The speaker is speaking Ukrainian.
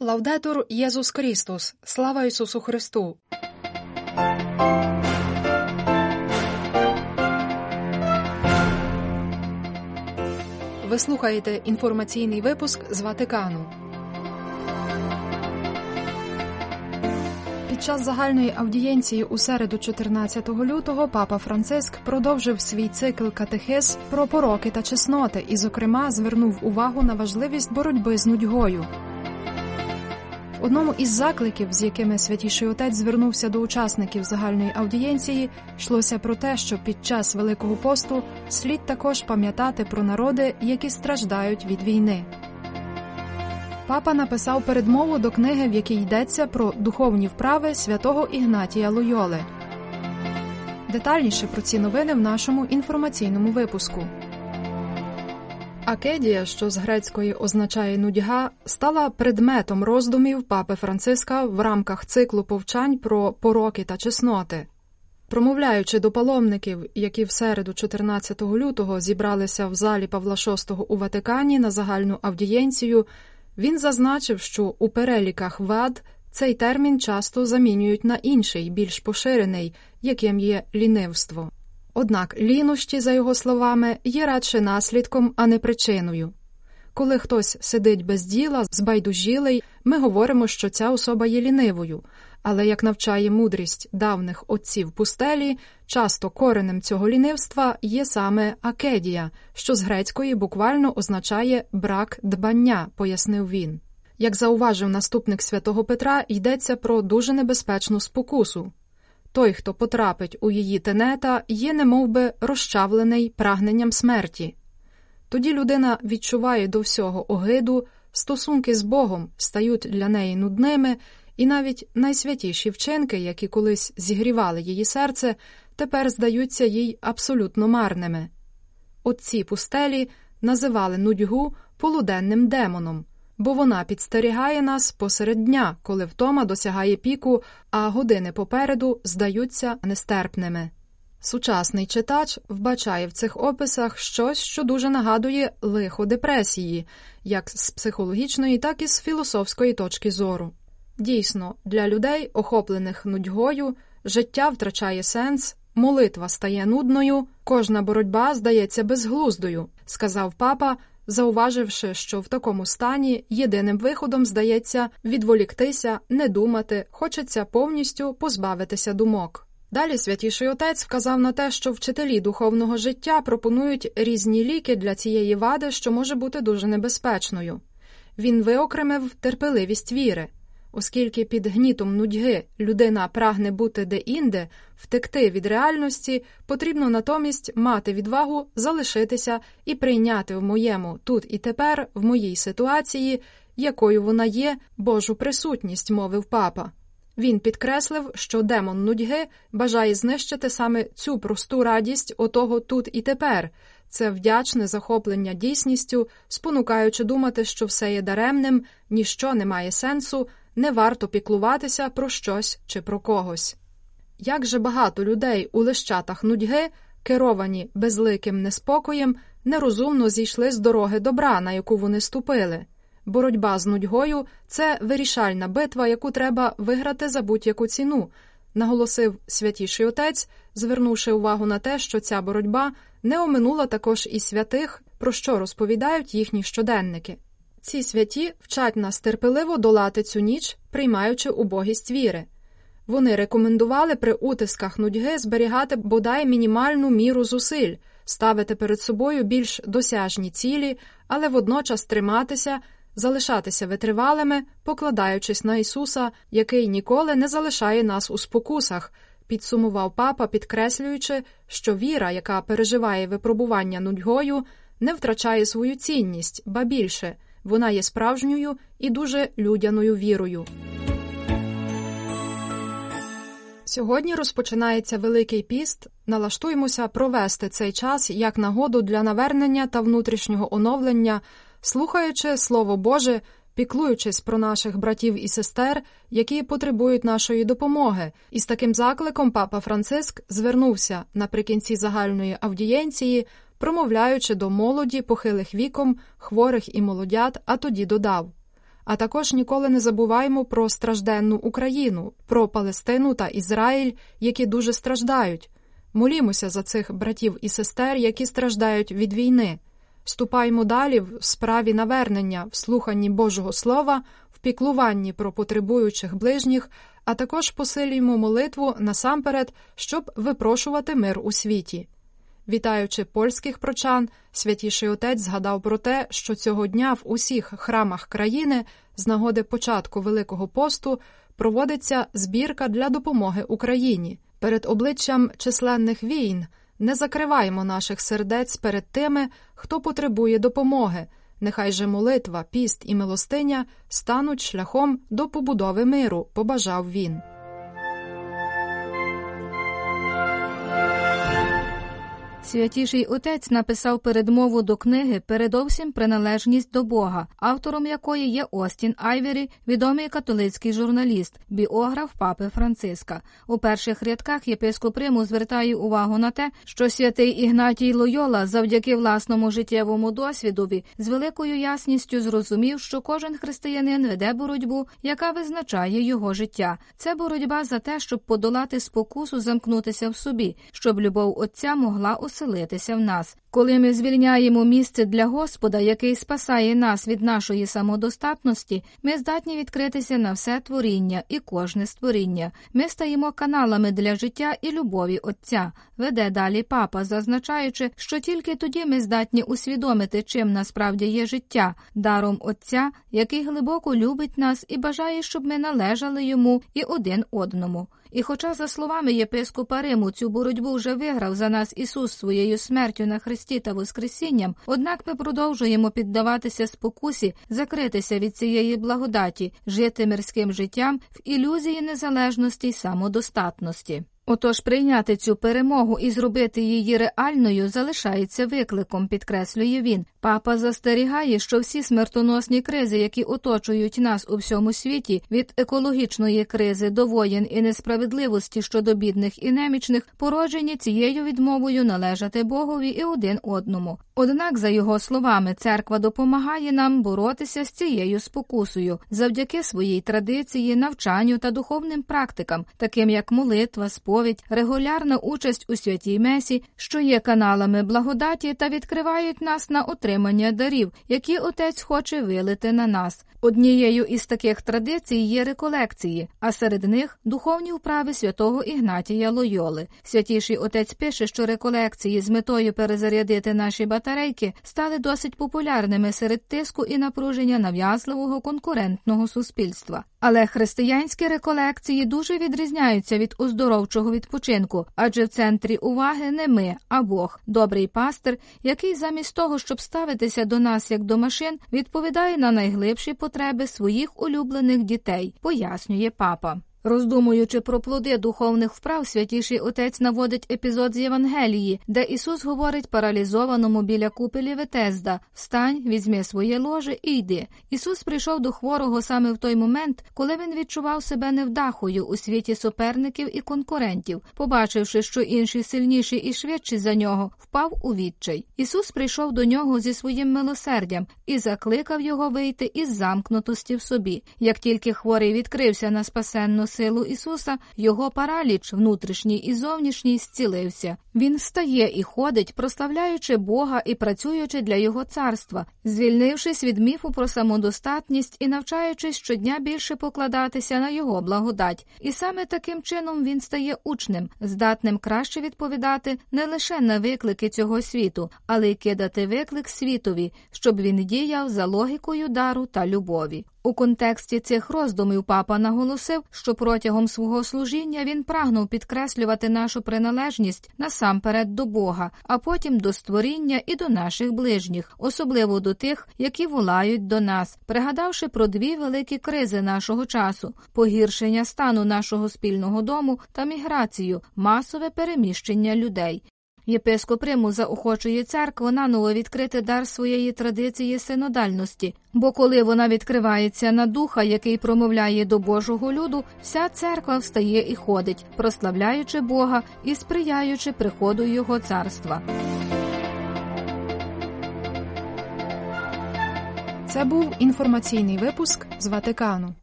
Лавдетур Єсус Крістус. Слава Ісусу Христу. Ви слухаєте інформаційний випуск з Ватикану. Під час загальної аудієнції у середу 14 лютого папа Франциск продовжив свій цикл катехез про пороки та чесноти і, зокрема, звернув увагу на важливість боротьби з нудьгою. Одному із закликів, з якими святіший отець звернувся до учасників загальної аудієнції, йшлося про те, що під час Великого посту слід також пам'ятати про народи, які страждають від війни. Папа написав передмову до книги, в якій йдеться про духовні вправи святого Ігнатія Лойоли. Детальніше про ці новини в нашому інформаційному випуску. Акедія, що з грецької означає нудьга, стала предметом роздумів папи Франциска в рамках циклу повчань про пороки та чесноти. Промовляючи до паломників, які в середу 14 лютого зібралися в залі Павла VI у Ватикані на загальну авдієнцію, він зазначив, що у переліках вад цей термін часто замінюють на інший, більш поширений, яким є лінивство. Однак лінощі, за його словами, є радше наслідком, а не причиною. Коли хтось сидить без діла, збайдужілий, ми говоримо, що ця особа є лінивою, але як навчає мудрість давних отців пустелі, часто коренем цього лінивства є саме акедія, що з грецької буквально означає брак дбання, пояснив він. Як зауважив наступник святого Петра, йдеться про дуже небезпечну спокусу. Той, хто потрапить у її тенета, є немовби розчавлений прагненням смерті. Тоді людина відчуває до всього огиду, стосунки з Богом стають для неї нудними, і навіть найсвятіші вчинки, які колись зігрівали її серце, тепер здаються їй абсолютно марними. Отці пустелі називали нудьгу полуденним демоном бо вона підстерігає нас посеред дня, коли втома досягає піку, а години попереду здаються нестерпними. Сучасний читач вбачає в цих описах щось, що дуже нагадує лихо депресії, як з психологічної, так і з філософської точки зору. Дійсно, для людей, охоплених нудьгою, життя втрачає сенс, молитва стає нудною, кожна боротьба здається безглуздою, сказав папа, зауваживши, що в такому стані єдиним виходом здається відволіктися, не думати, хочеться повністю позбавитися думок. Далі святіший отець вказав на те, що вчителі духовного життя пропонують різні ліки для цієї вади, що може бути дуже небезпечною. Він виокремив терпеливість віри. Оскільки під гнітом нудьги людина прагне бути де-інде, втекти від реальності, потрібно натомість мати відвагу залишитися і прийняти в моєму тут і тепер, в моїй ситуації, якою вона є, Божу присутність, мовив папа. Він підкреслив, що демон нудьги бажає знищити саме цю просту радість отого тут і тепер, це вдячне захоплення дійсністю, спонукаючи думати, що все є даремним, ніщо не має сенсу не варто піклуватися про щось чи про когось. Як же багато людей у лищатах нудьги, керовані безликим неспокоєм, нерозумно зійшли з дороги добра, на яку вони ступили. Боротьба з нудьгою це вирішальна битва, яку треба виграти за будь-яку ціну, наголосив святіший отець, звернувши увагу на те, що ця боротьба не оминула також і святих, про що розповідають їхні щоденники. Ці святі вчать нас терпеливо долати цю ніч, приймаючи убогість віри. Вони рекомендували при утисках нудьги зберігати бодай мінімальну міру зусиль, ставити перед собою більш досяжні цілі, але водночас триматися, залишатися витривалими, покладаючись на Ісуса, який ніколи не залишає нас у спокусах, підсумував папа, підкреслюючи, що віра, яка переживає випробування нудьгою, не втрачає свою цінність, ба більше. Вона є справжньою і дуже людяною вірою. Сьогодні розпочинається Великий піст. Налаштуємося провести цей час як нагоду для навернення та внутрішнього оновлення, слухаючи Слово Боже, піклуючись про наших братів і сестер, які потребують нашої допомоги. І з таким закликом папа Франциск звернувся наприкінці загальної авдієнції промовляючи до молоді, похилих віком, хворих і молодят, а тоді додав А також ніколи не забуваємо про стражденну Україну, про Палестину та Ізраїль, які дуже страждають. Молімося за цих братів і сестер, які страждають від війни. Ступаймо далі в справі навернення, в слуханні Божого Слова, в піклуванні про потребуючих ближніх, а також посилюємо молитву насамперед, щоб випрошувати мир у світі. Вітаючи польських прочан, святіший отець згадав про те, що цього дня в усіх храмах країни з нагоди початку Великого посту проводиться збірка для допомоги Україні. Перед обличчям численних війн не закриваємо наших сердець перед тими, хто потребує допомоги. Нехай же молитва, піст і милостиня стануть шляхом до побудови миру, побажав він. Святіший отець написав передмову до книги Передовсім приналежність до Бога, автором якої є Остін Айвері, відомий католицький журналіст, біограф папи Франциска. У перших рядках єпископ Риму звертає увагу на те, що святий Ігнатій Лойола завдяки власному життєвому досвідові з великою ясністю зрозумів, що кожен християнин веде боротьбу, яка визначає його життя. Це боротьба за те, щоб подолати спокусу, замкнутися в собі, щоб любов Отця могла оселитися в нас. Коли ми звільняємо місце для Господа, який спасає нас від нашої самодостатності, ми здатні відкритися на все творіння і кожне створіння. Ми стаємо каналами для життя і любові Отця. Веде далі папа, зазначаючи, що тільки тоді ми здатні усвідомити, чим насправді є життя, даром Отця, який глибоко любить нас і бажає, щоб ми належали йому і один одному. І, хоча, за словами єпископа Риму, цю боротьбу вже виграв за нас Ісус своєю смертю на Христі та Воскресінням, однак ми продовжуємо піддаватися спокусі, закритися від цієї благодаті, жити мирським життям в ілюзії незалежності й самодостатності. Отож прийняти цю перемогу і зробити її реальною залишається викликом, підкреслює він. Папа застерігає, що всі смертоносні кризи, які оточують нас у всьому світі, від екологічної кризи до воєн і несправедливості щодо бідних і немічних, породжені цією відмовою належати Богові і один одному. Однак, за його словами, церква допомагає нам боротися з цією спокусою завдяки своїй традиції, навчанню та духовним практикам, таким як молитва, сповідь, регулярна участь у святій месі, що є каналами благодаті та відкривають нас на отримання дарів, які отець хоче вилити на нас. Однією із таких традицій є реколекції, а серед них духовні вправи святого Ігнатія Лойоли. Святіший отець пише, що реколекції з метою перезарядити наші батарейки стали досить популярними серед тиску і напруження нав'язливого конкурентного суспільства. Але християнські реколекції дуже відрізняються від оздоровчого відпочинку, адже в центрі уваги не ми, а Бог, добрий пастир, який замість того, щоб ставитися до нас як до машин, відповідає на найглибші потреби своїх улюблених дітей, пояснює папа. Роздумуючи про плоди духовних вправ, святіший отець наводить епізод з Євангелії, де Ісус говорить паралізованому біля купелі Ветезда Встань, візьми своє ложе і йди. Ісус прийшов до хворого саме в той момент, коли він відчував себе невдахою у світі суперників і конкурентів, побачивши, що інші сильніші і швидші за нього, впав у відчай. Ісус прийшов до нього зі своїм милосердям і закликав його вийти із замкнутості в собі. Як тільки хворий відкрився на спасенну силу Ісуса, його параліч, внутрішній і зовнішній, зцілився. Він встає і ходить, прославляючи Бога і працюючи для Його царства, звільнившись від міфу про самодостатність і навчаючись щодня більше покладатися на його благодать. І саме таким чином він стає учнем, здатним краще відповідати не лише на виклики цього світу, але й кидати виклик світові, щоб він діяв за логікою дару та любові. У контексті цих роздумів папа наголосив, що протягом свого служіння він прагнув підкреслювати нашу приналежність насамперед до Бога, а потім до створіння і до наших ближніх, особливо до тих, які волають до нас, пригадавши про дві великі кризи нашого часу: погіршення стану нашого спільного дому та міграцію, масове переміщення людей. Єпископ Риму заохочує церкву наново відкрити дар своєї традиції синодальності, бо коли вона відкривається на духа, який промовляє до Божого люду, вся церква встає і ходить, прославляючи Бога і сприяючи приходу Його царства. Це був інформаційний випуск з Ватикану.